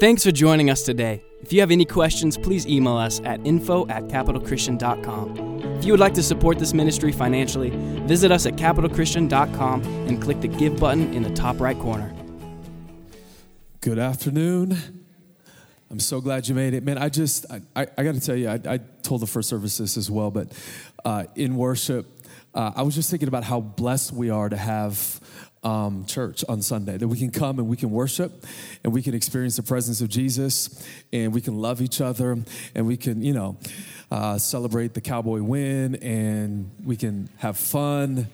Thanks for joining us today. If you have any questions, please email us at info at capitalchristian.com. If you would like to support this ministry financially, visit us at capitalchristian.com and click the Give button in the top right corner. Good afternoon. I'm so glad you made it. Man, I just, I, I, I got to tell you, I, I, told the first service this as well, but uh, in worship, uh, I was just thinking about how blessed we are to have um, church on Sunday, that we can come and we can worship and we can experience the presence of Jesus and we can love each other and we can, you know, uh, celebrate the Cowboy win and we can have fun.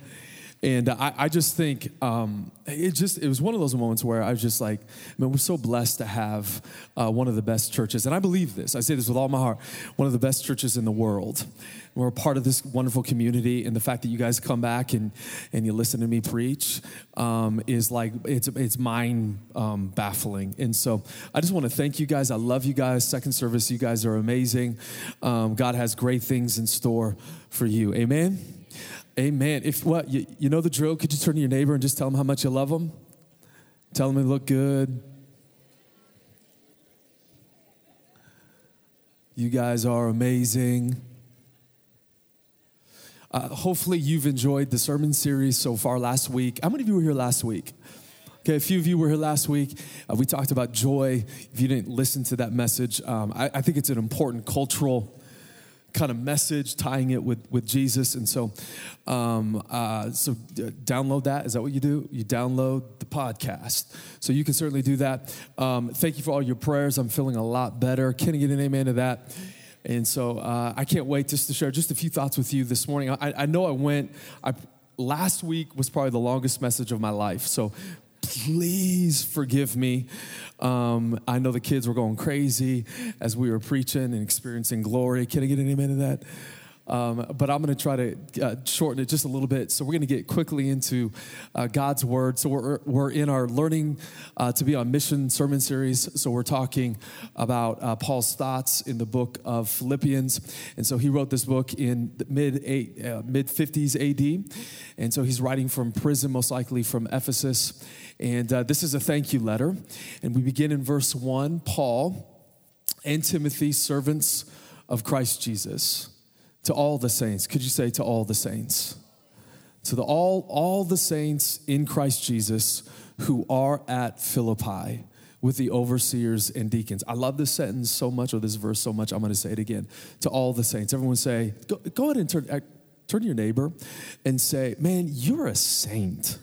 And I, I just think um, it just it was one of those moments where I was just like, man, we're so blessed to have uh, one of the best churches, and I believe this. I say this with all my heart, one of the best churches in the world. We're a part of this wonderful community, and the fact that you guys come back and and you listen to me preach um, is like it's it's mind um, baffling. And so I just want to thank you guys. I love you guys. Second service, you guys are amazing. Um, God has great things in store for you. Amen. Amen. If what you, you know the drill, could you turn to your neighbor and just tell them how much you love them? Tell them they look good. You guys are amazing. Uh, hopefully, you've enjoyed the sermon series so far last week. How many of you were here last week? Okay, a few of you were here last week. Uh, we talked about joy. If you didn't listen to that message, um, I, I think it's an important cultural kind of message, tying it with, with Jesus. And so, um, uh, so uh, download that. Is that what you do? You download the podcast. So you can certainly do that. Um, thank you for all your prayers. I'm feeling a lot better. Can I get an amen to that? And so uh, I can't wait just to share just a few thoughts with you this morning. I, I know I went, I, last week was probably the longest message of my life. So please forgive me. Um, I know the kids were going crazy as we were preaching and experiencing glory. Can I get an amen to that? Um, but I'm going to try to uh, shorten it just a little bit. So we're going to get quickly into uh, God's word. So we're, we're in our learning uh, to be on mission sermon series. So we're talking about uh, Paul's thoughts in the book of Philippians. And so he wrote this book in the mid eight, uh, mid 50s AD. And so he's writing from prison, most likely from Ephesus. And uh, this is a thank you letter. And we begin in verse one. Paul and Timothy, servants of Christ Jesus to all the saints. Could you say to all the saints? To the all all the saints in Christ Jesus who are at Philippi with the overseers and deacons. I love this sentence so much or this verse so much. I'm going to say it again. To all the saints. Everyone say go, go ahead and turn uh, turn to your neighbor and say, "Man, you're a saint."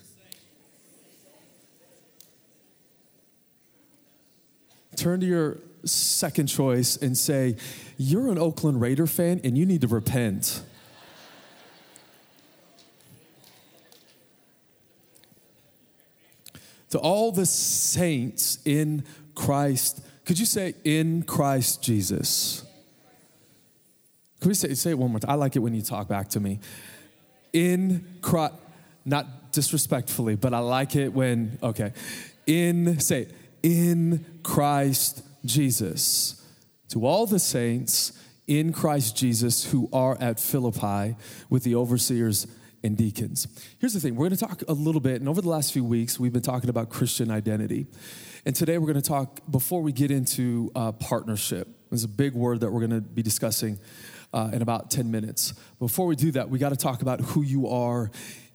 Turn to your second choice and say, You're an Oakland Raider fan and you need to repent. to all the saints in Christ, could you say, in Christ Jesus? Can we say, say it one more time? I like it when you talk back to me. In Christ, not disrespectfully, but I like it when, okay, in, say it, in Christ Jesus. To all the saints in Christ Jesus who are at Philippi with the overseers and deacons. Here's the thing we're going to talk a little bit, and over the last few weeks, we've been talking about Christian identity. And today, we're going to talk, before we get into uh, partnership, there's a big word that we're going to be discussing uh, in about 10 minutes. Before we do that, we got to talk about who you are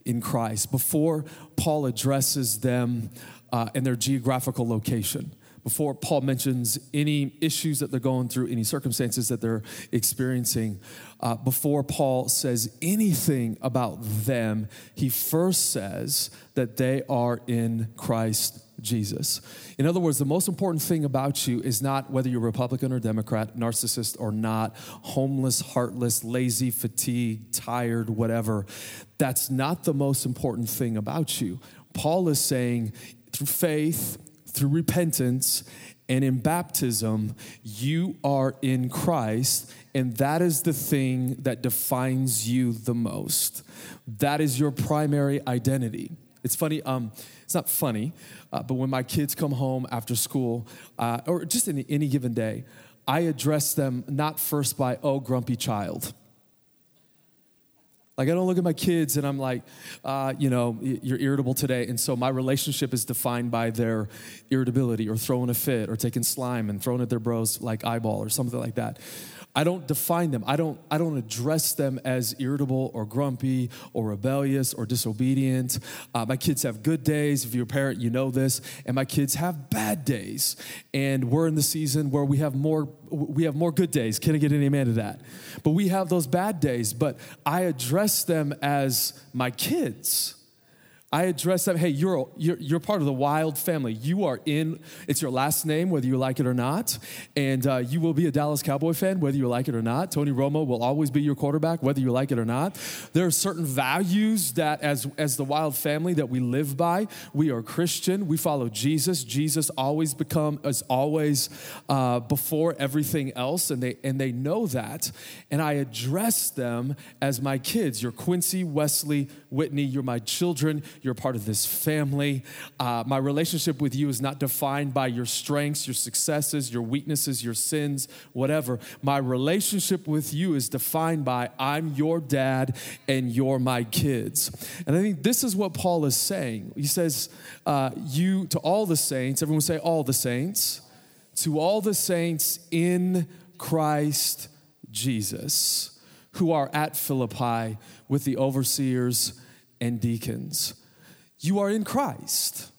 in Christ. Before Paul addresses them uh, and their geographical location, before Paul mentions any issues that they're going through, any circumstances that they're experiencing, uh, before Paul says anything about them, he first says that they are in Christ Jesus. In other words, the most important thing about you is not whether you're Republican or Democrat, narcissist or not, homeless, heartless, lazy, fatigued, tired, whatever. That's not the most important thing about you. Paul is saying through faith, through repentance and in baptism, you are in Christ, and that is the thing that defines you the most. That is your primary identity. It's funny, um, it's not funny, uh, but when my kids come home after school, uh, or just in any given day, I address them not first by, oh, grumpy child. Like, I don't look at my kids and I'm like, uh, you know, you're irritable today. And so my relationship is defined by their irritability or throwing a fit or taking slime and throwing at their bros like eyeball or something like that. I don't define them. I don't, I don't address them as irritable or grumpy or rebellious or disobedient. Uh, my kids have good days. If you're a parent, you know this. And my kids have bad days. And we're in the season where we have more, we have more good days. Can I get an amen to that? But we have those bad days. But I address them as my kids. I address them, hey, you're, you're, you're part of the wild family. You are in, it's your last name, whether you like it or not. And uh, you will be a Dallas Cowboy fan, whether you like it or not. Tony Romo will always be your quarterback, whether you like it or not. There are certain values that, as, as the wild family, that we live by. We are Christian. We follow Jesus. Jesus always become, as always uh, before everything else. And they, and they know that. And I address them as my kids. You're Quincy, Wesley, Whitney. You're my children you're part of this family. Uh, my relationship with you is not defined by your strengths, your successes, your weaknesses, your sins, whatever. My relationship with you is defined by I'm your dad and you're my kids. And I think this is what Paul is saying. He says, uh, You to all the saints, everyone say, all the saints, to all the saints in Christ Jesus who are at Philippi with the overseers and deacons. You are in Christ.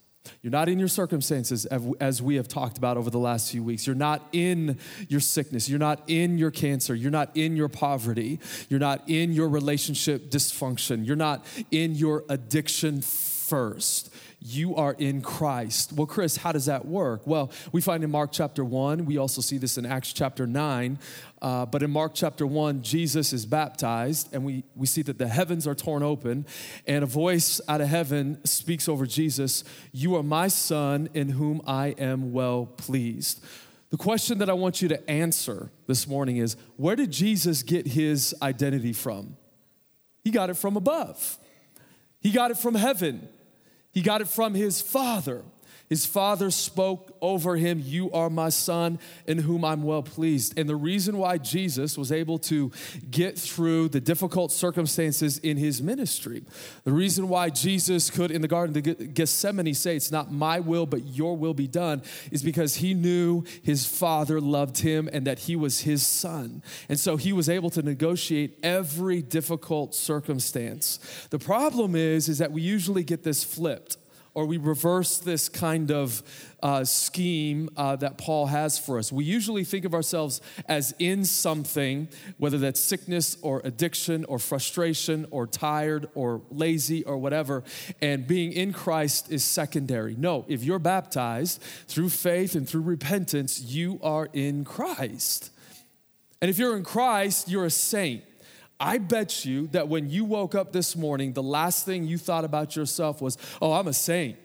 You're not in your circumstances, as we have talked about over the last few weeks. You're not in your sickness. You're not in your cancer. You're not in your poverty. You're not in your relationship dysfunction. You're not in your addiction first you are in Christ. Well, Chris, how does that work? Well, we find in Mark chapter 1, we also see this in Acts chapter 9. Uh, but in Mark chapter 1, Jesus is baptized, and we, we see that the heavens are torn open, and a voice out of heaven speaks over Jesus You are my son, in whom I am well pleased. The question that I want you to answer this morning is Where did Jesus get his identity from? He got it from above, he got it from heaven. He got it from his father. His father spoke over him, You are my son in whom I'm well pleased. And the reason why Jesus was able to get through the difficult circumstances in his ministry, the reason why Jesus could, in the Garden of Gethsemane, say, It's not my will, but your will be done, is because he knew his father loved him and that he was his son. And so he was able to negotiate every difficult circumstance. The problem is, is that we usually get this flipped or we reverse this kind of uh, scheme uh, that Paul has for us. We usually think of ourselves as in something, whether that's sickness or addiction or frustration or tired or lazy or whatever, and being in Christ is secondary. No, if you're baptized through faith and through repentance, you are in Christ. And if you're in Christ, you're a saint. I bet you that when you woke up this morning, the last thing you thought about yourself was, oh, I'm a saint.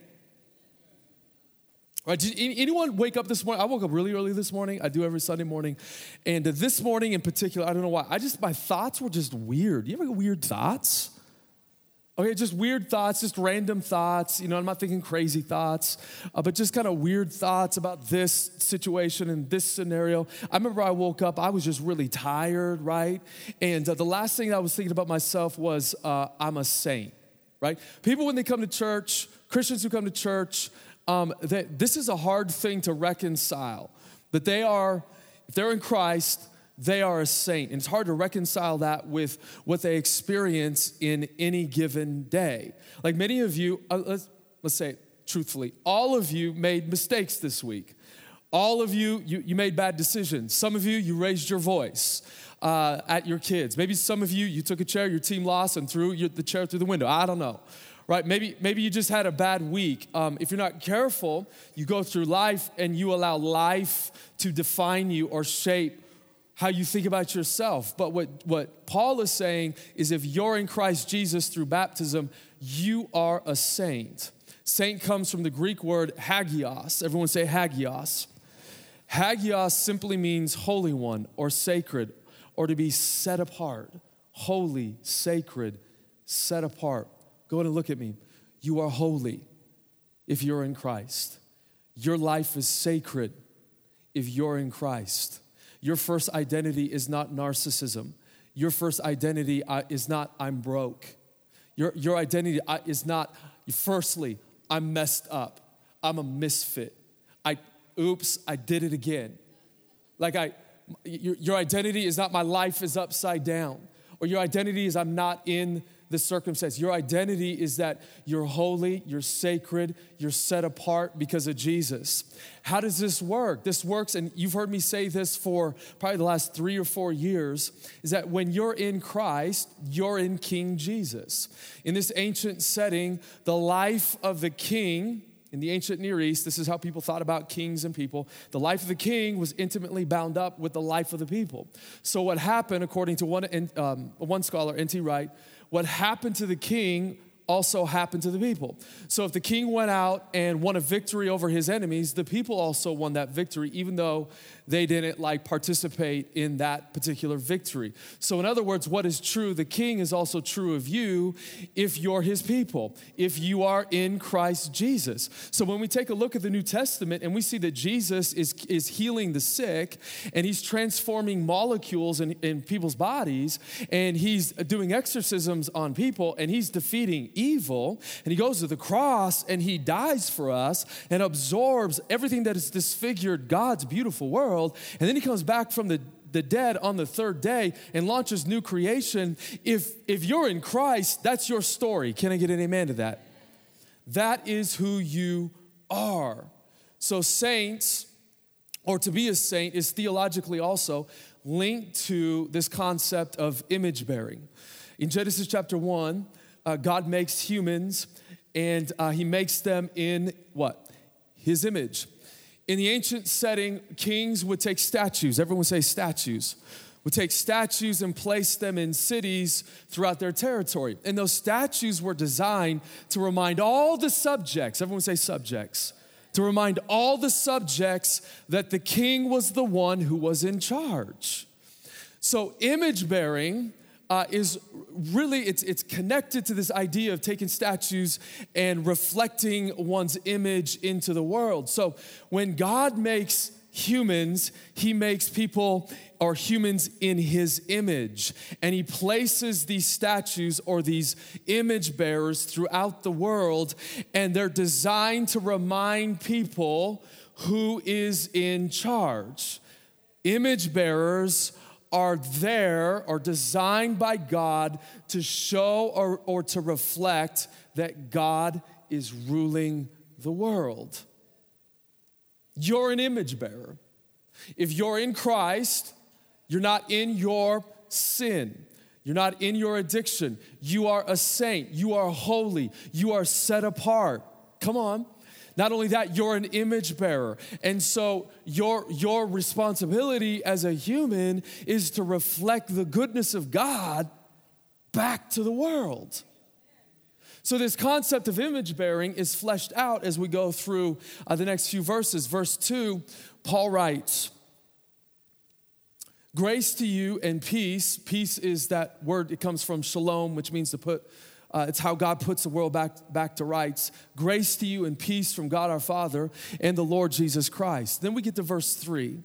Right? Did anyone wake up this morning? I woke up really early this morning. I do every Sunday morning. And this morning in particular, I don't know why. I just, my thoughts were just weird. You ever get weird thoughts? Okay, just weird thoughts, just random thoughts. You know, I'm not thinking crazy thoughts, uh, but just kind of weird thoughts about this situation and this scenario. I remember I woke up, I was just really tired, right? And uh, the last thing I was thinking about myself was uh, I'm a saint, right? People, when they come to church, Christians who come to church, um, this is a hard thing to reconcile. That they are, if they're in Christ, they are a saint. And it's hard to reconcile that with what they experience in any given day. Like many of you, uh, let's, let's say it truthfully, all of you made mistakes this week. All of you, you, you made bad decisions. Some of you, you raised your voice. Uh, at your kids. Maybe some of you, you took a chair, your team lost, and threw your, the chair through the window. I don't know right? Maybe, maybe you just had a bad week. Um, if you're not careful, you go through life and you allow life to define you or shape how you think about yourself. But what, what Paul is saying is if you're in Christ Jesus through baptism, you are a saint. Saint comes from the Greek word hagios. Everyone say hagios. Hagios simply means holy one or sacred or to be set apart. Holy, sacred, set apart. Go ahead and look at me. You are holy if you're in Christ. Your life is sacred if you're in Christ. Your first identity is not narcissism. your first identity uh, is not, I'm broke. Your, your identity uh, is not, firstly, I'm messed up. I'm a misfit. I, oops, I did it again. Like I, your, your identity is not my life is upside down. Or your identity is I'm not in the circumstance. Your identity is that you're holy, you're sacred, you're set apart because of Jesus. How does this work? This works, and you've heard me say this for probably the last three or four years, is that when you're in Christ, you're in King Jesus. In this ancient setting, the life of the king, in the ancient Near East, this is how people thought about kings and people. The life of the king was intimately bound up with the life of the people. So, what happened, according to one, um, one scholar, N.T. Wright, what happened to the king also happened to the people. So if the king went out and won a victory over his enemies, the people also won that victory, even though they didn't like participate in that particular victory. So, in other words, what is true, the king is also true of you if you're his people, if you are in Christ Jesus. So, when we take a look at the New Testament and we see that Jesus is, is healing the sick and he's transforming molecules in, in people's bodies and he's doing exorcisms on people and he's defeating evil and he goes to the cross and he dies for us and absorbs everything that has disfigured God's beautiful world. And then he comes back from the the dead on the third day and launches new creation. If, if you're in Christ, that's your story. Can I get an amen to that? That is who you are. So, saints, or to be a saint, is theologically also linked to this concept of image bearing. In Genesis chapter 1, uh, God makes humans and uh, he makes them in what? His image. In the ancient setting, kings would take statues, everyone say statues, would take statues and place them in cities throughout their territory. And those statues were designed to remind all the subjects, everyone say subjects, to remind all the subjects that the king was the one who was in charge. So, image bearing uh, is really it's, it's connected to this idea of taking statues and reflecting one's image into the world. So when god makes humans he makes people or humans in his image. And he places these statues or these image bearers throughout the world and they're designed to remind people who is in charge. Image bearers are there or designed by God to show or, or to reflect that God is ruling the world. You're an image bearer. If you're in Christ, you're not in your sin. You're not in your addiction. You are a saint. You are holy. You are set apart. Come on. Not only that, you're an image bearer. And so your, your responsibility as a human is to reflect the goodness of God back to the world. So, this concept of image bearing is fleshed out as we go through uh, the next few verses. Verse 2, Paul writes, Grace to you and peace. Peace is that word, it comes from shalom, which means to put uh, it's how God puts the world back, back to rights. Grace to you and peace from God our Father and the Lord Jesus Christ. Then we get to verse 3.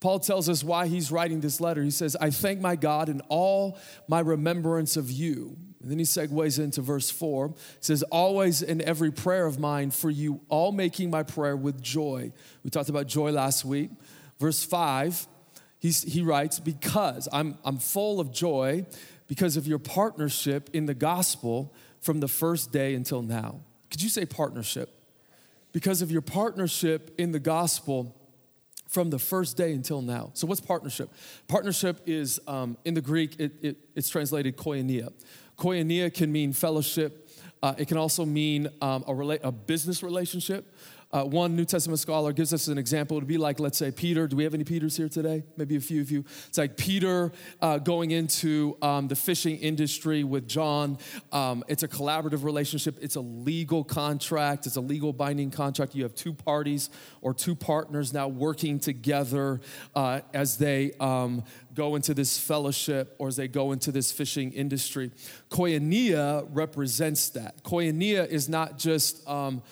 Paul tells us why he's writing this letter. He says, I thank my God in all my remembrance of you. And then he segues into verse 4. He says, Always in every prayer of mine for you, all making my prayer with joy. We talked about joy last week. Verse 5, he's, he writes, Because I'm, I'm full of joy because of your partnership in the gospel from the first day until now. Could you say partnership? Because of your partnership in the gospel from the first day until now. So, what's partnership? Partnership is, um, in the Greek, it, it, it's translated koinonia. Koinonia can mean fellowship, uh, it can also mean um, a, rela- a business relationship. Uh, one New Testament scholar gives us an example. It would be like, let's say, Peter. Do we have any Peters here today? Maybe a few of you. It's like Peter uh, going into um, the fishing industry with John. Um, it's a collaborative relationship, it's a legal contract, it's a legal binding contract. You have two parties or two partners now working together uh, as they um, go into this fellowship or as they go into this fishing industry. Koinonia represents that. Koinonia is not just um,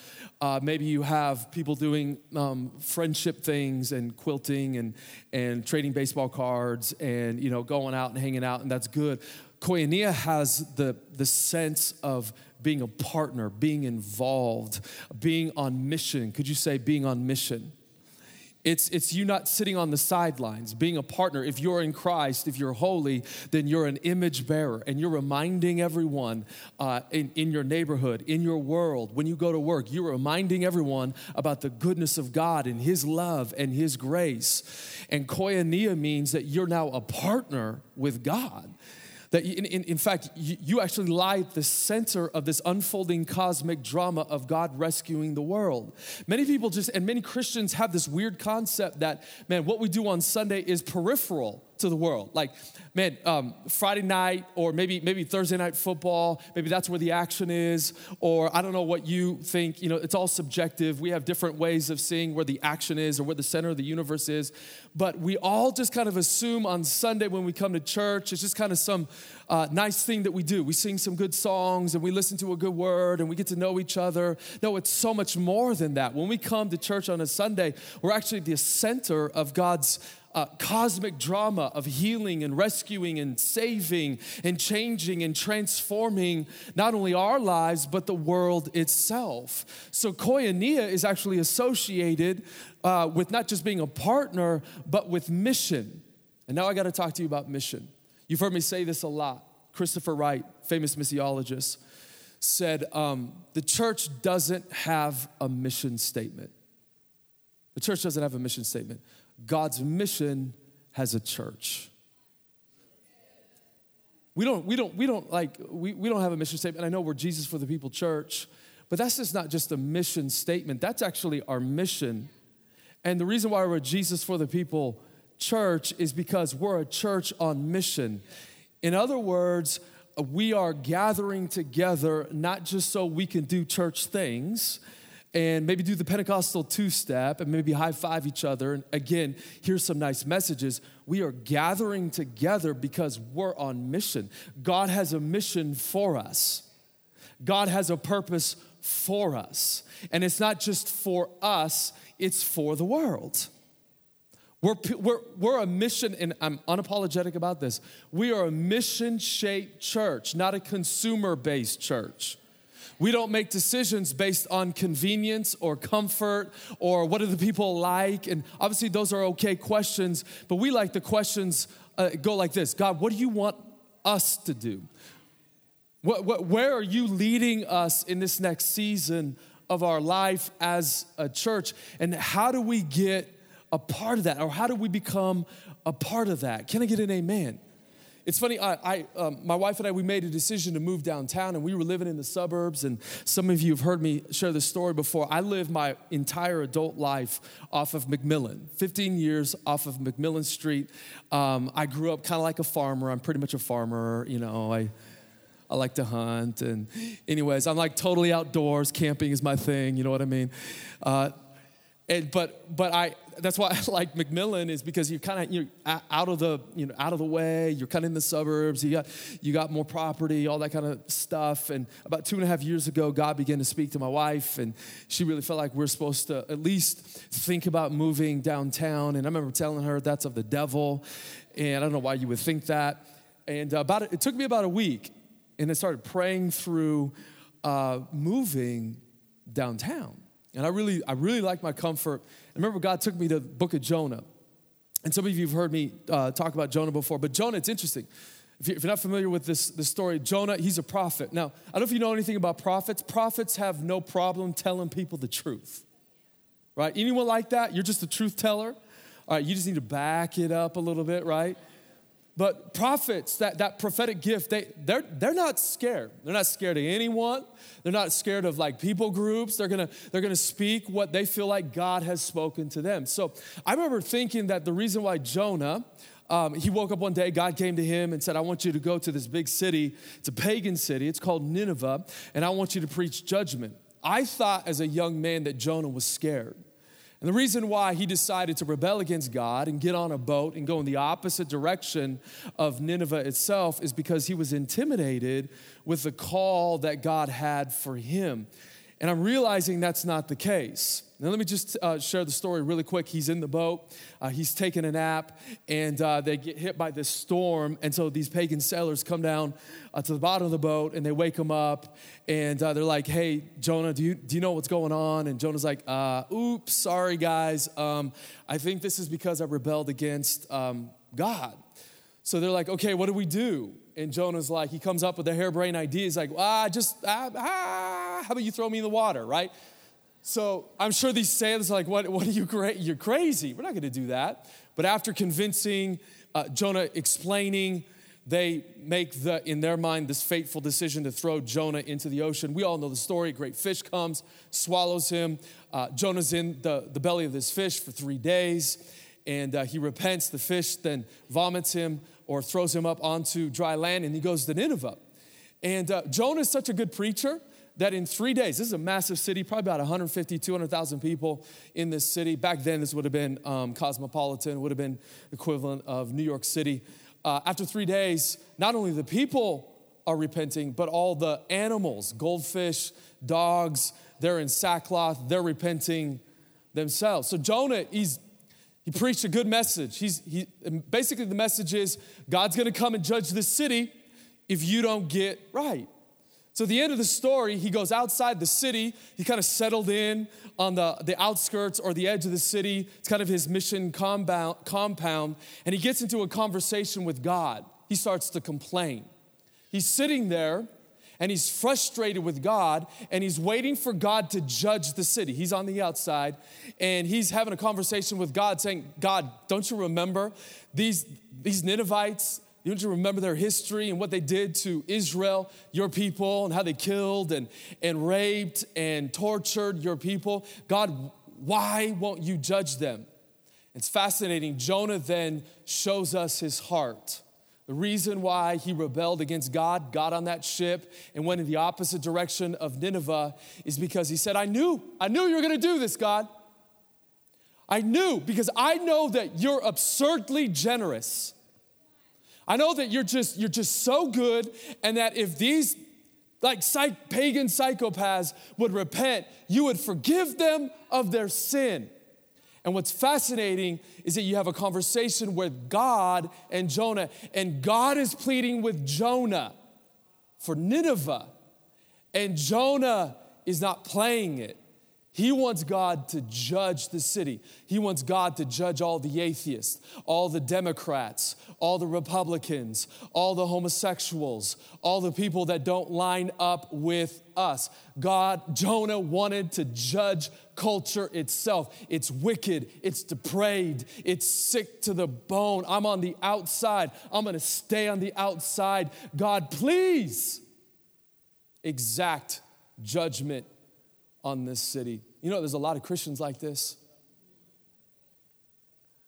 Uh, maybe you have people doing um, friendship things and quilting and, and trading baseball cards and you know going out and hanging out, and that's good. Koinonia has the, the sense of being a partner, being involved, being on mission. Could you say being on mission? It's, it's you not sitting on the sidelines, being a partner. If you're in Christ, if you're holy, then you're an image bearer and you're reminding everyone uh, in, in your neighborhood, in your world, when you go to work, you're reminding everyone about the goodness of God and His love and His grace. And koinonia means that you're now a partner with God. That in, in, in fact, you, you actually lie at the center of this unfolding cosmic drama of God rescuing the world. Many people just, and many Christians have this weird concept that, man, what we do on Sunday is peripheral to the world. Like, man, um, Friday night or maybe maybe Thursday night football, maybe that's where the action is. Or I don't know what you think. You know, it's all subjective. We have different ways of seeing where the action is or where the center of the universe is. But we all just kind of assume on Sunday when we come to church, it's just kind of some uh, nice thing that we do. We sing some good songs and we listen to a good word and we get to know each other. No, it's so much more than that. When we come to church on a Sunday, we're actually the center of God's uh, cosmic drama of healing and rescuing and saving and changing and transforming not only our lives, but the world itself. So, koinonia is actually associated uh, with not just being a partner, but with mission. And now I got to talk to you about mission. You've heard me say this a lot. Christopher Wright, famous missiologist, said um, the church doesn't have a mission statement. The church doesn't have a mission statement. God's mission has a church. We don't, we don't, we don't like, we, we don't have a mission statement. I know we're Jesus for the People Church, but that's just not just a mission statement. That's actually our mission. And the reason why we're Jesus for the People Church is because we're a church on mission. In other words, we are gathering together not just so we can do church things, and maybe do the Pentecostal two step and maybe high five each other. And again, here's some nice messages. We are gathering together because we're on mission. God has a mission for us, God has a purpose for us. And it's not just for us, it's for the world. We're, we're, we're a mission, and I'm unapologetic about this. We are a mission shaped church, not a consumer based church. We don't make decisions based on convenience or comfort or what do the people like. And obviously, those are okay questions, but we like the questions uh, go like this God, what do you want us to do? What, what, where are you leading us in this next season of our life as a church? And how do we get a part of that? Or how do we become a part of that? Can I get an amen? It's funny, I, I um, my wife and I, we made a decision to move downtown, and we were living in the suburbs. And some of you have heard me share this story before. I lived my entire adult life off of McMillan, 15 years off of McMillan Street. Um, I grew up kind of like a farmer. I'm pretty much a farmer, you know. I I like to hunt, and anyways, I'm like totally outdoors. Camping is my thing. You know what I mean? Uh, and but but I that's why I like McMillan is because you're kind of you're out of the you know out of the way. You're kind of in the suburbs. You got you got more property, all that kind of stuff. And about two and a half years ago, God began to speak to my wife, and she really felt like we're supposed to at least think about moving downtown. And I remember telling her that's of the devil, and I don't know why you would think that. And uh, about it, it took me about a week, and I started praying through uh, moving downtown. And I really, I really like my comfort. I remember God took me to the book of Jonah. And some of you have heard me uh, talk about Jonah before, but Jonah, it's interesting. If you're not familiar with this, this story, Jonah, he's a prophet. Now, I don't know if you know anything about prophets. Prophets have no problem telling people the truth, right? Anyone like that? You're just a truth teller. All right, you just need to back it up a little bit, right? But prophets, that, that prophetic gift, they, they're, they're not scared. They're not scared of anyone. They're not scared of like people groups. They're gonna, they're gonna speak what they feel like God has spoken to them. So I remember thinking that the reason why Jonah, um, he woke up one day, God came to him and said, I want you to go to this big city. It's a pagan city, it's called Nineveh, and I want you to preach judgment. I thought as a young man that Jonah was scared. And the reason why he decided to rebel against God and get on a boat and go in the opposite direction of Nineveh itself is because he was intimidated with the call that God had for him. And I'm realizing that's not the case. Now, let me just uh, share the story really quick. He's in the boat, uh, he's taking a nap, and uh, they get hit by this storm. And so these pagan sailors come down uh, to the bottom of the boat and they wake him up. And uh, they're like, Hey, Jonah, do you, do you know what's going on? And Jonah's like, uh, Oops, sorry, guys. Um, I think this is because I rebelled against um, God. So they're like, Okay, what do we do? And Jonah's like, he comes up with a harebrained idea. He's like, ah, just, ah, ah, how about you throw me in the water, right? So I'm sure these sailors are like, what, what are you, cra- you're crazy. We're not going to do that. But after convincing uh, Jonah, explaining, they make the, in their mind, this fateful decision to throw Jonah into the ocean. We all know the story. A great fish comes, swallows him. Uh, Jonah's in the, the belly of this fish for three days, and uh, he repents. The fish then vomits him or throws him up onto dry land, and he goes to Nineveh. And uh, Jonah is such a good preacher that in three days, this is a massive city, probably about 150, 200,000 people in this city. Back then, this would have been um, cosmopolitan, would have been equivalent of New York City. Uh, after three days, not only the people are repenting, but all the animals, goldfish, dogs, they're in sackcloth, they're repenting themselves. So Jonah, he's he preached a good message. He's, he, basically, the message is God's gonna come and judge this city if you don't get right. So at the end of the story, he goes outside the city. He kind of settled in on the, the outskirts or the edge of the city. It's kind of his mission compound, compound. And he gets into a conversation with God. He starts to complain. He's sitting there and he's frustrated with God and he's waiting for God to judge the city. He's on the outside and he's having a conversation with God saying, God, don't you remember these, these Ninevites? Don't you remember their history and what they did to Israel, your people, and how they killed and, and raped and tortured your people? God, why won't you judge them? It's fascinating. Jonah then shows us his heart. The reason why he rebelled against God, got on that ship, and went in the opposite direction of Nineveh is because he said, I knew, I knew you were gonna do this, God. I knew because I know that you're absurdly generous. I know that you're just you're just so good and that if these like psych, pagan psychopaths would repent, you would forgive them of their sin. And what's fascinating is that you have a conversation with God and Jonah, and God is pleading with Jonah for Nineveh, and Jonah is not playing it. He wants God to judge the city. He wants God to judge all the atheists, all the Democrats, all the Republicans, all the homosexuals, all the people that don't line up with us. God, Jonah wanted to judge culture itself. It's wicked, it's depraved, it's sick to the bone. I'm on the outside. I'm going to stay on the outside. God, please exact judgment on this city. You know, there's a lot of Christians like this.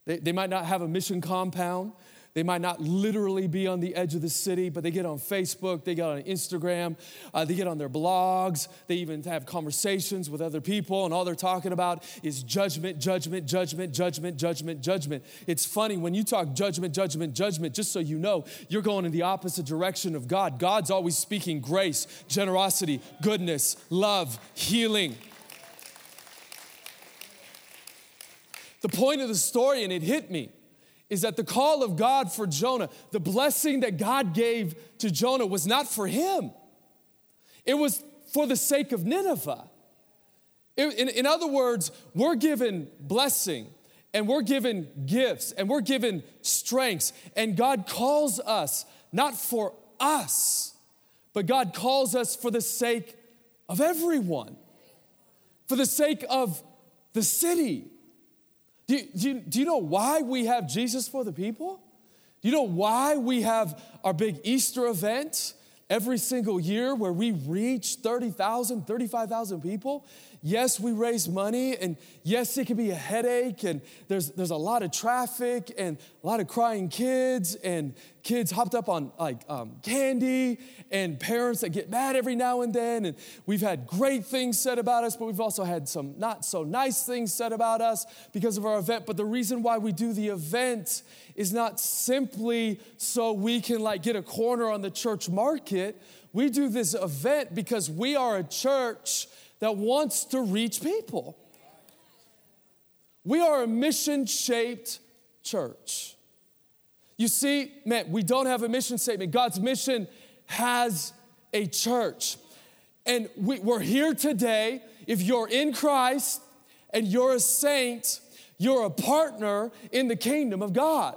They, they might not have a mission compound. They might not literally be on the edge of the city, but they get on Facebook, they get on Instagram, uh, they get on their blogs, they even have conversations with other people, and all they're talking about is judgment, judgment, judgment, judgment, judgment, judgment. It's funny when you talk judgment, judgment, judgment, just so you know, you're going in the opposite direction of God. God's always speaking grace, generosity, goodness, love, healing. The point of the story, and it hit me, is that the call of God for Jonah, the blessing that God gave to Jonah was not for him, it was for the sake of Nineveh. In, in, other words, we're given blessing and we're given gifts and we're given strengths, and God calls us not for us, but God calls us for the sake of everyone, for the sake of the city, do you, do, you, do you know why we have Jesus for the people? Do you know why we have our big Easter event every single year where we reach 30,000, 35,000 people? Yes, we raise money, and yes, it can be a headache, and there's, there's a lot of traffic, and a lot of crying kids, and kids hopped up on like um, candy, and parents that get mad every now and then. And we've had great things said about us, but we've also had some not so nice things said about us because of our event. But the reason why we do the event is not simply so we can like get a corner on the church market. We do this event because we are a church that wants to reach people. We are a mission shaped church. You see, man, we don't have a mission statement. God's mission has a church. And we, are here today. If you're in Christ and you're a saint, you're a partner in the kingdom of God.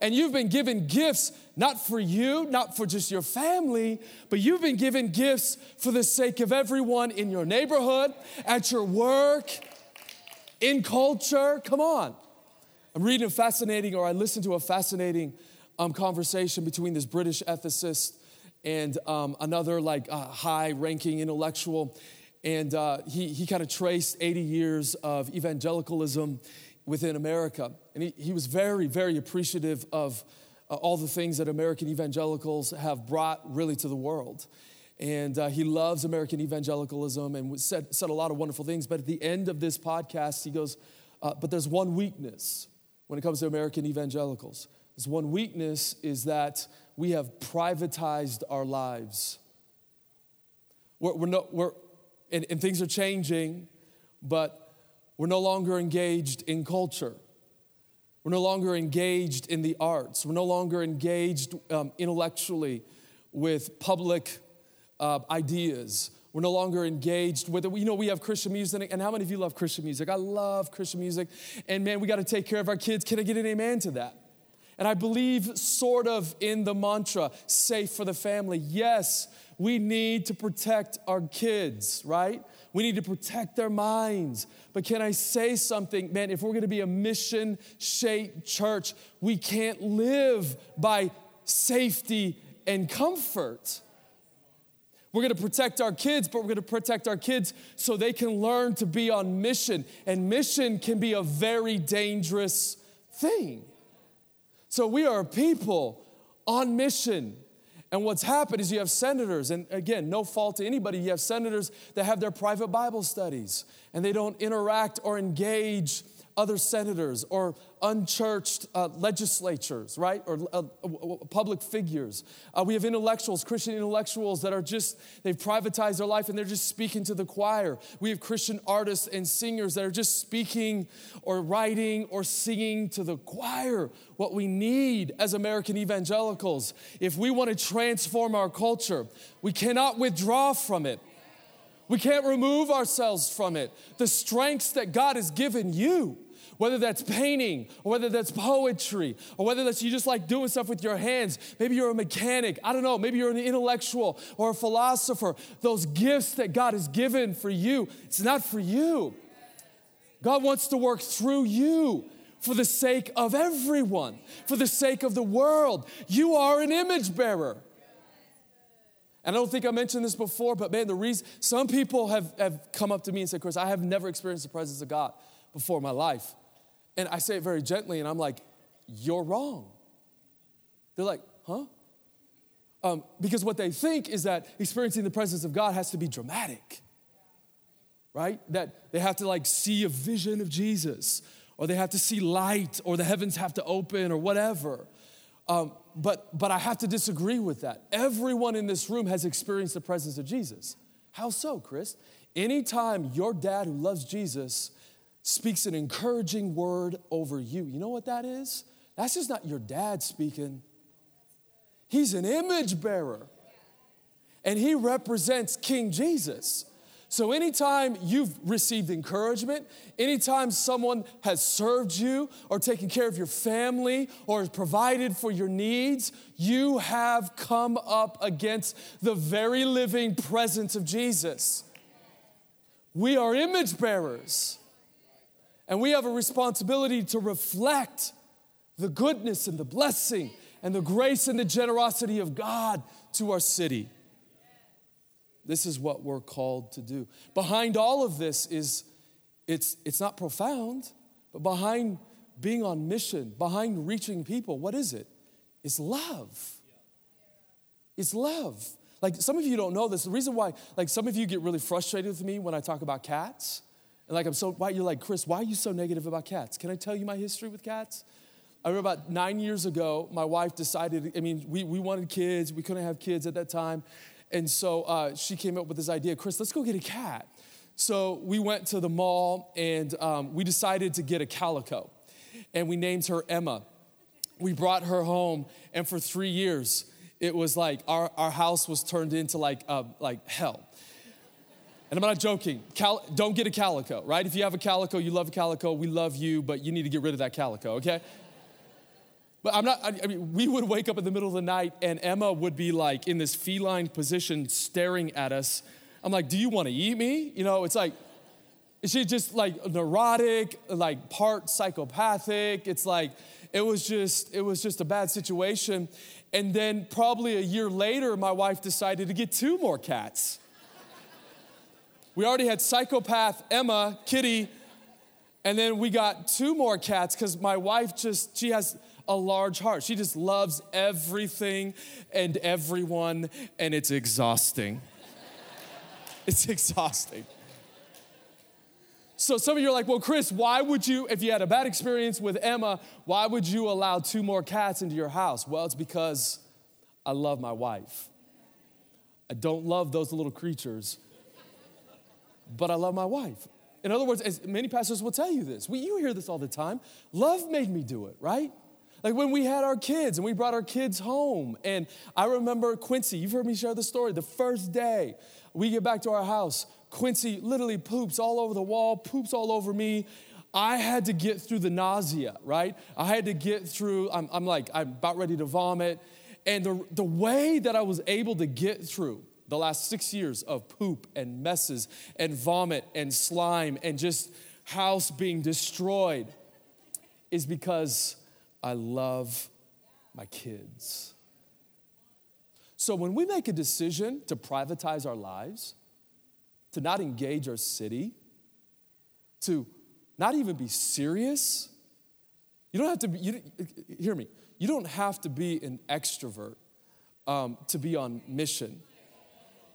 And you've been given gifts not for you, not for just your family, but you've been given gifts for the sake of everyone in your neighborhood, at your work, in culture. Come on. I'm reading a fascinating, or I listened to a fascinating um, conversation between this British ethicist and um, another like uh, high ranking intellectual. And uh, he, he kind of traced 80 years of evangelicalism within America. And he, he was very, very appreciative of uh, all the things that American evangelicals have brought really to the world. And uh, he loves American evangelicalism and said, said a lot of wonderful things. But at the end of this podcast, he goes, uh, But there's one weakness when it comes to American evangelicals. This one weakness is that we have privatized our lives. We're, we're, no, we're and, and things are changing, but we're no longer engaged in culture. We're no longer engaged in the arts. We're no longer engaged um, intellectually with public uh, ideas. We're no longer engaged with it. You know, we have Christian music, and how many of you love Christian music? I love Christian music, and man, we got to take care of our kids. Can I get an amen to that? And I believe sort of in the mantra, safe for the family. Yes, we need to protect our kids, right? We need to protect their minds. But can I say something, man? If we're gonna be a mission shaped church, we can't live by safety and comfort. We're gonna protect our kids, but we're gonna protect our kids so they can learn to be on mission. And mission can be a very dangerous thing. So we are people on mission. And what's happened is you have senators, and again, no fault to anybody, you have senators that have their private Bible studies and they don't interact or engage other senators or unchurched uh, legislatures, right? Or uh, public figures. Uh, we have intellectuals, Christian intellectuals that are just, they've privatized their life and they're just speaking to the choir. We have Christian artists and singers that are just speaking or writing or singing to the choir. What we need as American evangelicals, if we want to transform our culture, we cannot withdraw from it. We can't remove ourselves from it. The strengths that God has given you whether that's painting or whether that's poetry or whether that's you just like doing stuff with your hands. Maybe you're a mechanic. I don't know. Maybe you're an intellectual or a philosopher. Those gifts that God has given for you, it's not for you. God wants to work through you for the sake of everyone, for the sake of the world. You are an image bearer. And I don't think I mentioned this before, but man, the reason some people have, have come up to me and said, Chris, I have never experienced the presence of God before in my life. And I say it very gently, and I'm like, You're wrong. They're like, Huh? Um, because what they think is that experiencing the presence of God has to be dramatic, right? That they have to like see a vision of Jesus, or they have to see light, or the heavens have to open, or whatever. Um, but, but I have to disagree with that. Everyone in this room has experienced the presence of Jesus. How so, Chris? Anytime your dad who loves Jesus speaks an encouraging word over you. You know what that is? That's just not your dad speaking. He's an image bearer. And he represents King Jesus. So, anytime you've received encouragement, anytime someone has served you or taken care of your family or provided for your needs, you have come up against the very living presence of Jesus. We are image bearers. And we have a responsibility to reflect the goodness and the blessing and the grace and the generosity of God to our city. This is what we're called to do. Behind all of this is it's it's not profound, but behind being on mission, behind reaching people, what is it? It's love. It's love. Like some of you don't know this. The reason why, like some of you get really frustrated with me when I talk about cats and like, I'm so, why, you're like, Chris, why are you so negative about cats? Can I tell you my history with cats? I remember about nine years ago, my wife decided, I mean, we, we wanted kids. We couldn't have kids at that time. And so uh, she came up with this idea Chris, let's go get a cat. So we went to the mall and um, we decided to get a calico. And we named her Emma. We brought her home, and for three years, it was like our, our house was turned into like, uh, like hell. And I'm not joking. Cal- don't get a calico, right? If you have a calico, you love a calico, we love you, but you need to get rid of that calico, okay? But I'm not, I mean, we would wake up in the middle of the night and Emma would be like in this feline position staring at us. I'm like, do you want to eat me? You know, it's like, she's just like neurotic, like part psychopathic. It's like, it was just, it was just a bad situation. And then probably a year later, my wife decided to get two more cats. We already had psychopath Emma, Kitty, and then we got two more cats because my wife just, she has a large heart. She just loves everything and everyone, and it's exhausting. it's exhausting. So some of you are like, well, Chris, why would you, if you had a bad experience with Emma, why would you allow two more cats into your house? Well, it's because I love my wife. I don't love those little creatures, but I love my wife. In other words, as many pastors will tell you this, we, you hear this all the time. Love made me do it, right? Like when we had our kids and we brought our kids home. And I remember Quincy, you've heard me share the story. The first day we get back to our house, Quincy literally poops all over the wall, poops all over me. I had to get through the nausea, right? I had to get through, I'm, I'm like, I'm about ready to vomit. And the, the way that I was able to get through the last six years of poop and messes and vomit and slime and just house being destroyed is because I love my kids. So when we make a decision to privatize our lives, to not engage our city, to not even be serious, you don't have to be, you, hear me, you don't have to be an extrovert um, to be on mission.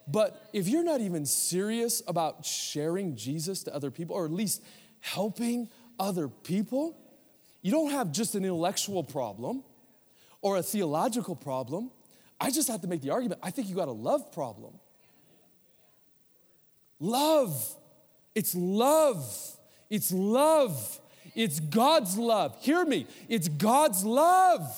But if you're not even serious about sharing Jesus to other people, or at least helping other people, you don't have just an intellectual problem or a theological problem. I just have to make the argument I think you got a love problem. Love. It's love. It's love. It's God's love. Hear me. It's God's love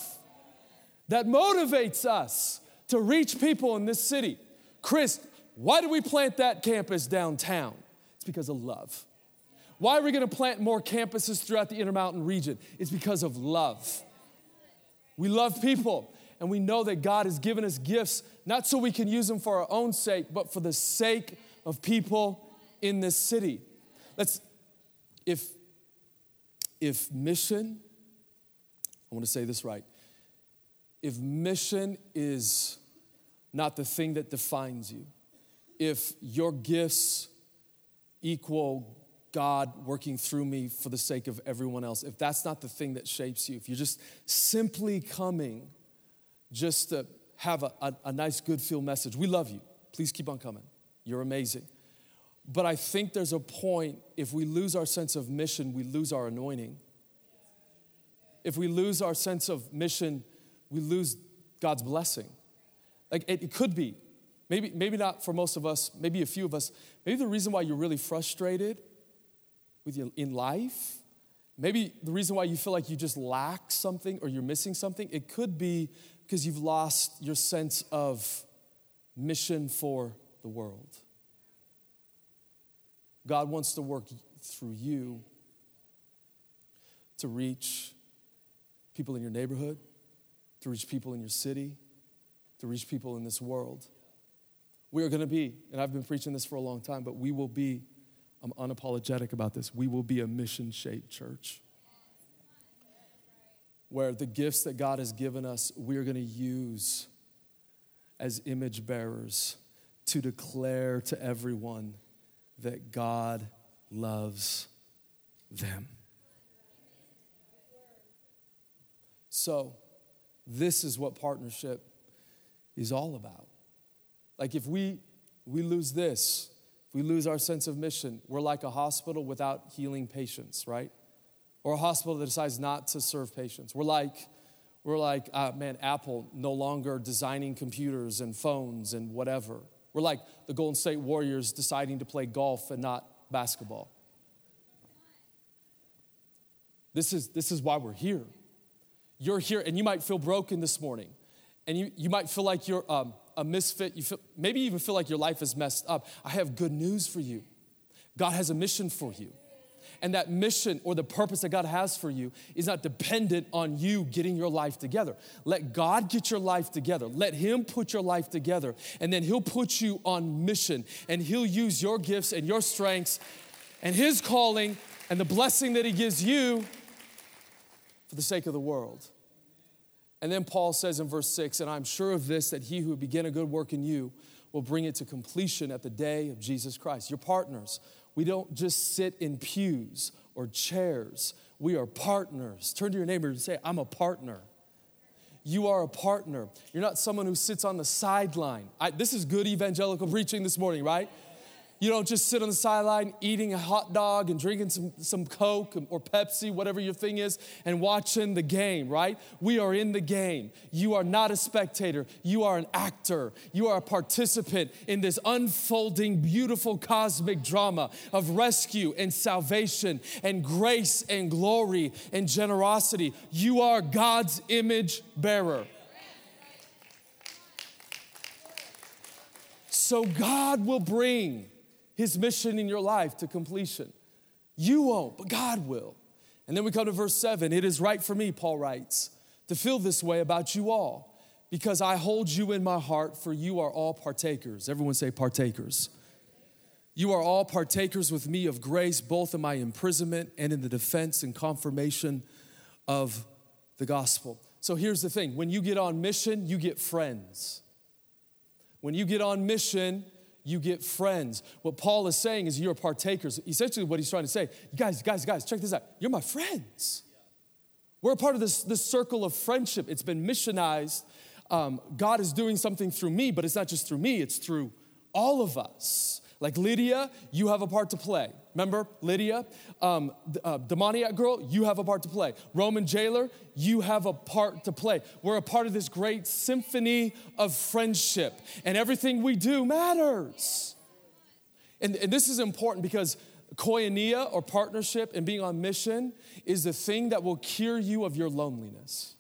that motivates us to reach people in this city. Chris, why do we plant that campus downtown? It's because of love. Why are we going to plant more campuses throughout the Intermountain region? It's because of love. We love people, and we know that God has given us gifts, not so we can use them for our own sake, but for the sake of people in this city. Let's, if, if mission, I want to say this right. If mission is not the thing that defines you, if your gifts equal God working through me for the sake of everyone else, if that's not the thing that shapes you, if you're just simply coming just to have a, a, a nice, good feel message, we love you. Please keep on coming. You're amazing. But I think there's a point, if we lose our sense of mission, we lose our anointing. If we lose our sense of mission, we lose God's blessing. Like it, it could be, maybe, maybe not for most of us, maybe a few of us, maybe the reason why you're really frustrated with you in life. Maybe the reason why you feel like you just lack something or you're missing something, it could be because you've lost your sense of mission for the world. God wants to work through you to reach people in your neighborhood, to reach people in your city, to reach people in this world. We are going to be, and I've been preaching this for a long time, but we will be I'm unapologetic about this. We will be a mission shaped church where the gifts that God has given us, we're going to use as image bearers to declare to everyone that God loves them. So, this is what partnership is all about. Like, if we, we lose this, if we lose our sense of mission. We're like a hospital without healing patients, right? Or a hospital that decides not to serve patients. We're like, we're like, uh, man, Apple no longer designing computers and phones and whatever. We're like the Golden State Warriors deciding to play golf and not basketball. This is, this is why we're here. You're here, and you might feel broken this morning, and you, you might feel like you're um, a misfit. You feel, maybe even feel like your life is messed up. I have good news for you God has a mission for you. And that mission or the purpose that God has for you is not dependent on you getting your life together. Let God get your life together. Let Him put your life together. And then He'll put you on mission. And He'll use your gifts and your strengths and His calling and the blessing that He gives you for the sake of the world. And then Paul says in verse 6 And I'm sure of this, that He who began a good work in you will bring it to completion at the day of Jesus Christ. Your partners we don't just sit in pews or chairs. We are partners. Turn to your neighbor and say, I'm a partner. You are a partner. You're not someone who sits on the sideline. I, this is good evangelical preaching this morning, right? You don't just sit on the sideline eating a hot dog and drinking some, some Coke or Pepsi, whatever your thing is, and watching the game, right? We are in the game. You are not a spectator, you are an actor. You are a participant in this unfolding, beautiful cosmic drama of rescue and salvation and grace and glory and generosity. You are God's image bearer. So God will bring his mission in your life to completion. You won't, but God will. And then we come to verse 7. It is right for me, Paul writes, to feel this way about you all, because I hold you in my heart, for you are all partakers. Everyone say, partakers. You are all partakers with me of grace, both in my imprisonment and in the defense and confirmation of the gospel. So here's the thing when you get on mission, you get friends. When you get on mission, you get friends. What Paul is saying is you're partakers. Essentially, what he's trying to say, guys, guys, guys, check this out. You're my friends. We're a part of this, this circle of friendship. It's been missionized. Um, God is doing something through me, but it's not just through me, it's through all of us. Like Lydia, you have a part to play. Remember Lydia? Um, uh, demoniac girl, you have a part to play. Roman jailer, you have a part to play. We're a part of this great symphony of friendship, and everything we do matters. And, and this is important because koinonia or partnership and being on mission is the thing that will cure you of your loneliness.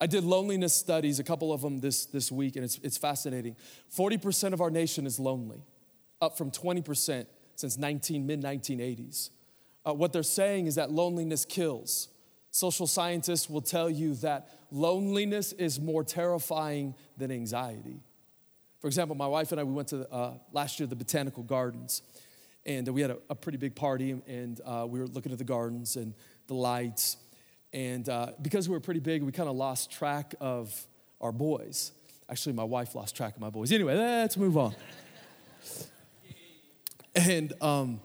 I did loneliness studies, a couple of them this, this week, and it's, it's fascinating. 40% of our nation is lonely up from 20% since 19, mid 1980s. Uh, what they're saying is that loneliness kills. Social scientists will tell you that loneliness is more terrifying than anxiety. For example, my wife and I, we went to uh, last year the Botanical Gardens, and we had a, a pretty big party, and uh, we were looking at the gardens and the lights. And uh, because we were pretty big, we kind of lost track of our boys. Actually, my wife lost track of my boys. Anyway, let's move on. And um,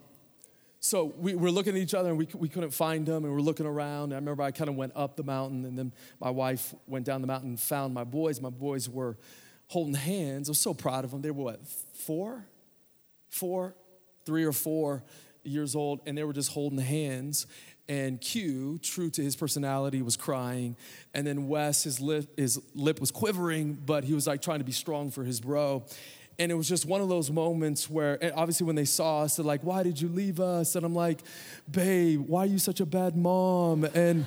so we were looking at each other and we, we couldn't find them and we are looking around. I remember I kind of went up the mountain and then my wife went down the mountain and found my boys. My boys were holding hands. I was so proud of them. They were what, four? Four? Three or four years old. And they were just holding hands. And Q, true to his personality, was crying. And then Wes, his lip, his lip was quivering, but he was like trying to be strong for his bro. And it was just one of those moments where, obviously, when they saw us, they're like, Why did you leave us? And I'm like, Babe, why are you such a bad mom? And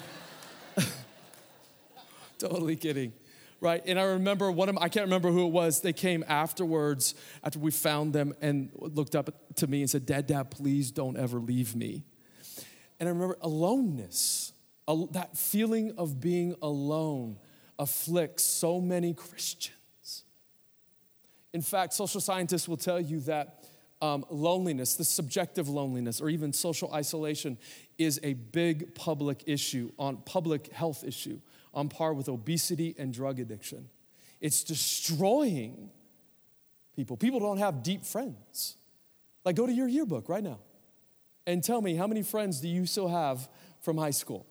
totally kidding, right? And I remember one of them, I can't remember who it was, they came afterwards, after we found them, and looked up to me and said, Dad, Dad, please don't ever leave me. And I remember aloneness, that feeling of being alone afflicts so many Christians. In fact, social scientists will tell you that um, loneliness, the subjective loneliness, or even social isolation, is a big public issue, on public health issue, on par with obesity and drug addiction. It's destroying people. People don't have deep friends. Like, go to your yearbook right now and tell me how many friends do you still have from high school?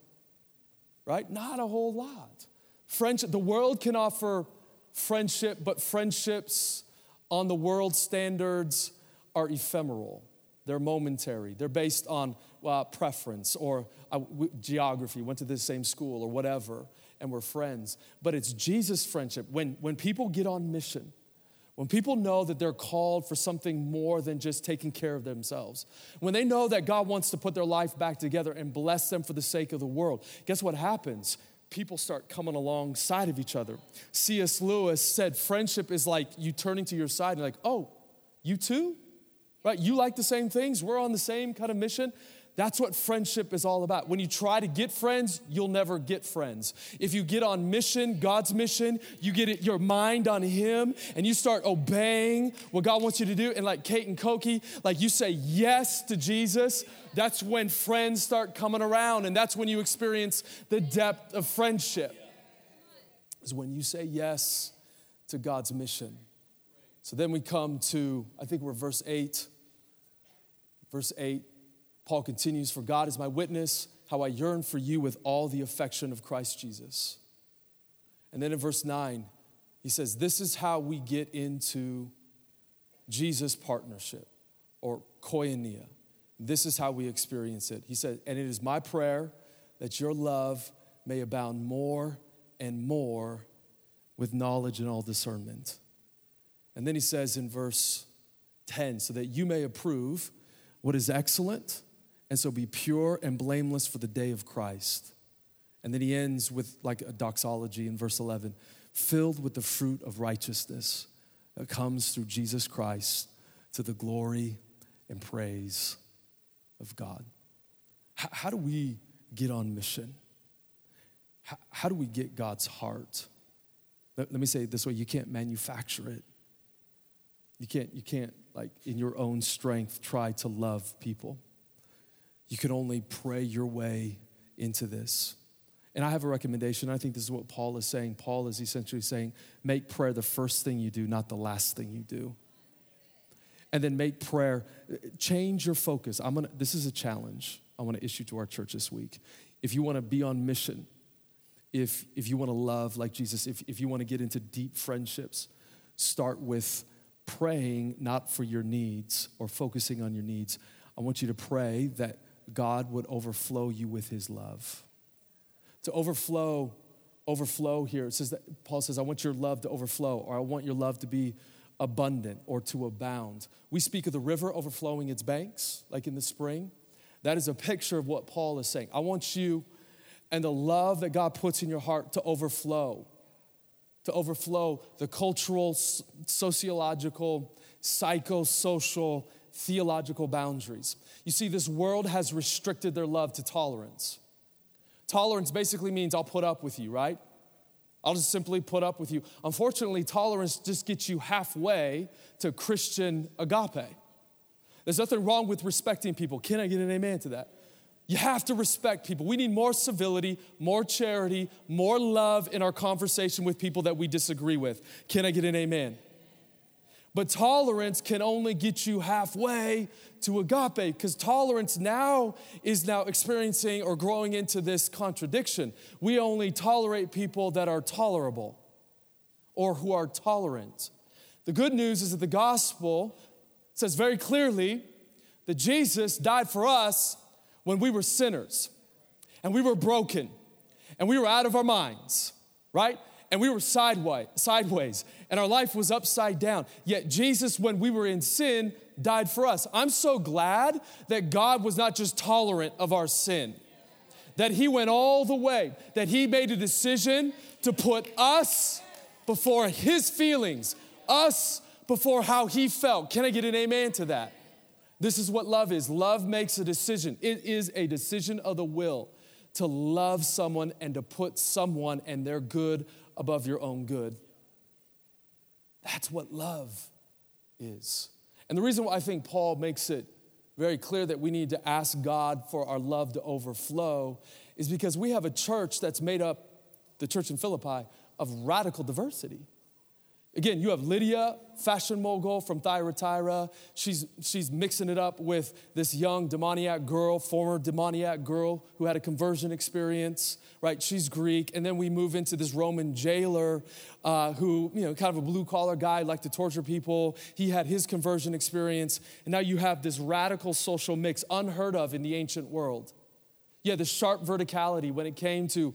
Right? Not a whole lot. Friendship, the world can offer friendship, but friendships on the world standards are ephemeral. They're momentary. They're based on uh, preference or uh, geography, went to the same school or whatever, and we're friends. But it's Jesus' friendship. When, when people get on mission, When people know that they're called for something more than just taking care of themselves, when they know that God wants to put their life back together and bless them for the sake of the world, guess what happens? People start coming alongside of each other. C.S. Lewis said, Friendship is like you turning to your side and, like, oh, you too? Right? You like the same things. We're on the same kind of mission. That's what friendship is all about. When you try to get friends, you'll never get friends. If you get on mission, God's mission, you get it, your mind on Him and you start obeying what God wants you to do. And like Kate and Koki, like you say yes to Jesus, that's when friends start coming around and that's when you experience the depth of friendship. Is when you say yes to God's mission. So then we come to, I think we're verse 8. Verse 8 Paul continues, For God is my witness, how I yearn for you with all the affection of Christ Jesus. And then in verse 9, he says, This is how we get into Jesus' partnership or koinonia. This is how we experience it. He said, And it is my prayer that your love may abound more and more with knowledge and all discernment. And then he says in verse 10, so that you may approve what is excellent and so be pure and blameless for the day of Christ. And then he ends with like a doxology in verse 11 filled with the fruit of righteousness that comes through Jesus Christ to the glory and praise of God. How, how do we get on mission? How, how, do we get God's heart? Let, let me say it this way you can't manufacture it. You can't, you can't, like, in your own strength, try to love people. You can only pray your way into this. And I have a recommendation. I think this is what Paul is saying. Paul is essentially saying, make prayer the first thing you do, not the last thing you do. And then make prayer, change your focus. I'm gonna, this is a challenge I want to issue to our church this week. If you want to be on mission, if, if you want to love like Jesus, if, if you want to get into deep friendships, start with praying not for your needs or focusing on your needs. I want you to pray that God would overflow you with his love. To overflow, overflow here, it says that Paul says, I want your love to overflow, or I want your love to be abundant or to abound. We speak of the river overflowing its banks, like in the spring. That is a picture of what Paul is saying. I want you and the love that God puts in your heart to overflow, to overflow the cultural, sociological, psychosocial, theological boundaries. You see, this world has restricted their love to tolerance. Tolerance basically means I'll put up with you, right? I'll just simply put up with you. Unfortunately, tolerance just gets you halfway to Christian agape. There's nothing wrong with respecting people. Can I get an amen to that? You have to respect people. We need more civility, more charity, more love in our conversation with people that we disagree with. Can I get an amen? But tolerance can only get you halfway to agape because tolerance now is now experiencing or growing into this contradiction. We only tolerate people that are tolerable or who are tolerant. The good news is that the gospel says very clearly that Jesus died for us when we were sinners and we were broken and we were out of our minds, right? And we were sideways, sideways, and our life was upside down. Yet Jesus, when we were in sin, died for us. I'm so glad that God was not just tolerant of our sin, that He went all the way, that He made a decision to put us before His feelings, us before how He felt. Can I get an amen to that? This is what love is. Love makes a decision. It is a decision of the will to love someone and to put someone and their good above your own good. That's what love is. And the reason why I think Paul makes it very clear that we need to ask God for our love to overflow is because we have a church that's made up, the church in Philippi, of radical diversity. Again, you have Lydia, fashion mogul from Thyatira. She's, she's mixing it up with this young demoniac girl, former demoniac girl who had a conversion experience, right? She's Greek. And then we move into this Roman jailer uh, who, you know, kind of a blue collar guy, liked to torture people. He had his conversion experience. And now you have this radical social mix, unheard of in the ancient world. Yeah, the sharp verticality when it came to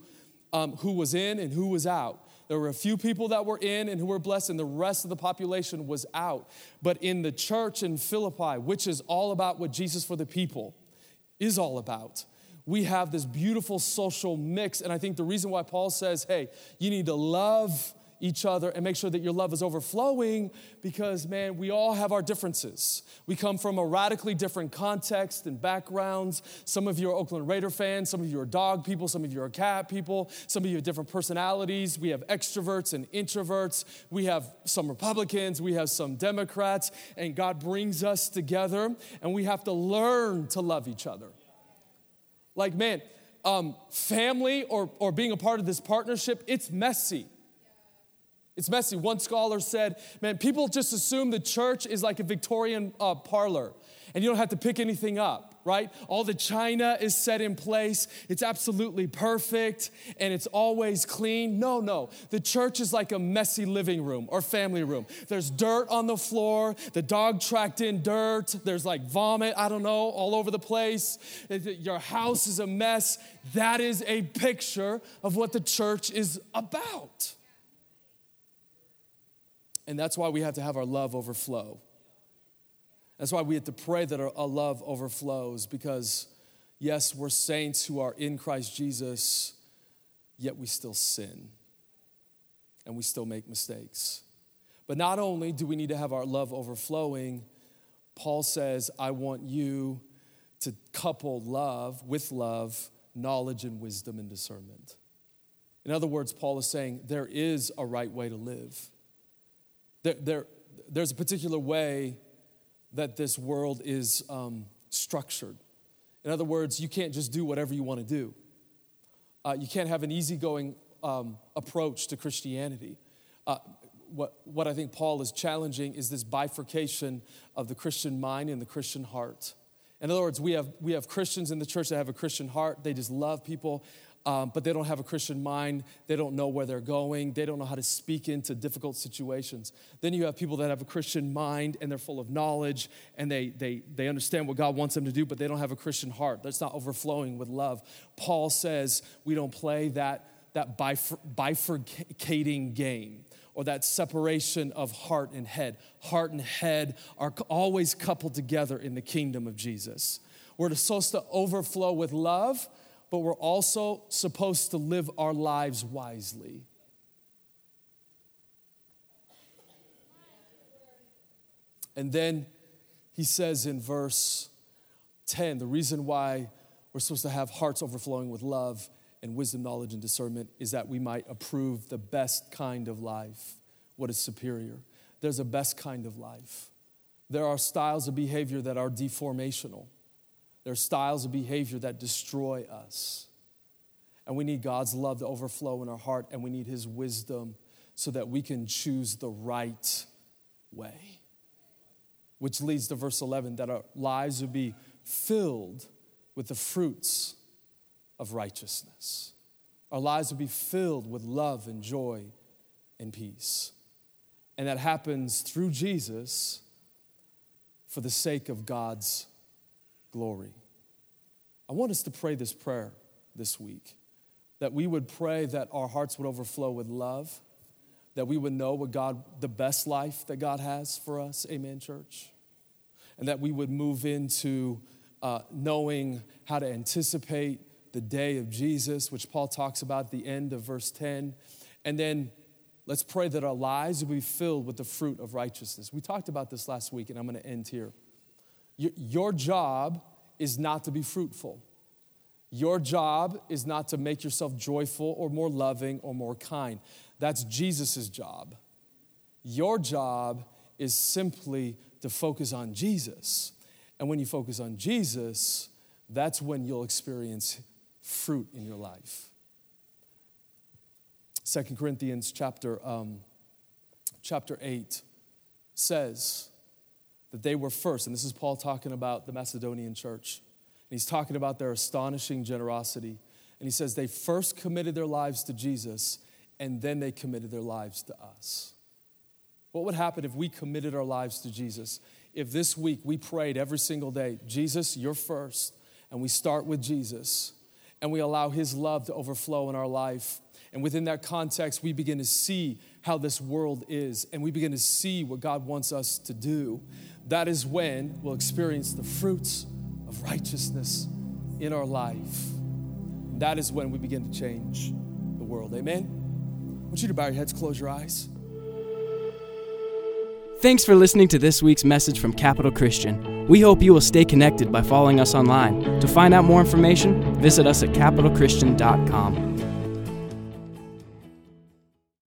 um, who was in and who was out There were a few people that were in and who were blessed, and the rest of the population was out. But in the church in Philippi, which is all about what Jesus for the people is all about, we have this beautiful social mix. And I think the reason why Paul says, hey, you need to love each other and make sure that your love is overflowing because, man, we all have our differences. We come from a radically different context and backgrounds. Some of you are Oakland Raider fans, some of you are dog people, some of you are cat people, some of you have different personalities. We have extroverts and introverts. We have some Republicans, we have some Democrats, and God brings us together and we have to learn to love each other. Like, man, um, family or, or being a part of this partnership, it's messy. It's messy. One scholar said, man, people just assume the church is like a Victorian uh, parlor and you don't have to pick anything up, right? All the china is set in place. It's absolutely perfect and it's always clean. No, no. The church is like a messy living room or family room. There's dirt on the floor. The dog tracked in dirt. There's like vomit, I don't know, all over the place. Your house is a mess. That is a picture of what the church is about. And that's why we have to have our love overflow. That's why we have to pray that our, our love overflows because, yes, we're saints who are in Christ Jesus, yet we still sin and we still make mistakes. But not only do we need to have our love overflowing, Paul says, I want you to couple love with love, knowledge and wisdom and discernment. In other words, Paul is saying there is a right way to live. There, there, there's a particular way that this world is um, structured. In other words, you can't just do whatever you want to do. Uh, you can't have an easygoing um, approach to Christianity. Uh, what, what I think Paul is challenging is this bifurcation of the Christian mind and the Christian heart. In other words, we have, we have Christians in the church that have a Christian heart. They just love people um, but they don't have a Christian mind. They don't know where they're going. They don't know how to speak into difficult situations. Then you have people that have a Christian mind and they're full of knowledge and they, they, they understand what God wants them to do, but they don't have a Christian heart. That's not overflowing with love. Paul says we don't play that, that bifurcating game or that separation of heart and head. Heart and head are always coupled together in the kingdom of Jesus. We're supposed to overflow with love but we're also supposed to live our lives wisely. And then he says in verse 10 the reason why we're supposed to have hearts overflowing with love and wisdom, knowledge, and discernment is that we might approve the best kind of life, what is superior. There's a best kind of life. There are styles of behavior that are deformational. There are styles of behavior that destroy us. And we need God's love to overflow in our heart, and we need His wisdom so that we can choose the right way. Which leads to verse 11 that our lives would be filled with the fruits of righteousness. Our lives would be filled with love and joy and peace. And that happens through Jesus for the sake of God's glory. I want us to pray this prayer this week that we would pray that our hearts would overflow with love, that we would know what God, the best life that God has for us. Amen, church. And that we would move into uh, knowing how to anticipate the day of Jesus, which Paul talks about at the end of verse 10. And then let's pray that our lives will be filled with the fruit of righteousness. We talked about this last week, and I'm going to end here. Your job is not to be fruitful. Your job is not to make yourself joyful or more loving or more kind. That's Jesus' job. Your job is simply to focus on Jesus. And when you focus on Jesus, that's when you'll experience fruit in your life. Second Corinthians chapter, um, chapter 8 says, that they were first, and this is Paul talking about the Macedonian church. And he's talking about their astonishing generosity. And he says they first committed their lives to Jesus, and then they committed their lives to us. What would happen if we committed our lives to Jesus? If this week we prayed every single day, Jesus, you're first, and we start with Jesus, and we allow his love to overflow in our life, And within that context, we begin to see how this world is, and we begin to see what God wants us to do. That is when we'll experience the fruits of righteousness in our life. That is when we begin to change the world. Amen? I want you to bow your heads, close your eyes. Thanks for listening to this week's message from Capital Christian. We hope you will stay connected by following us online. To find out more information, visit us at capitalchristian.com.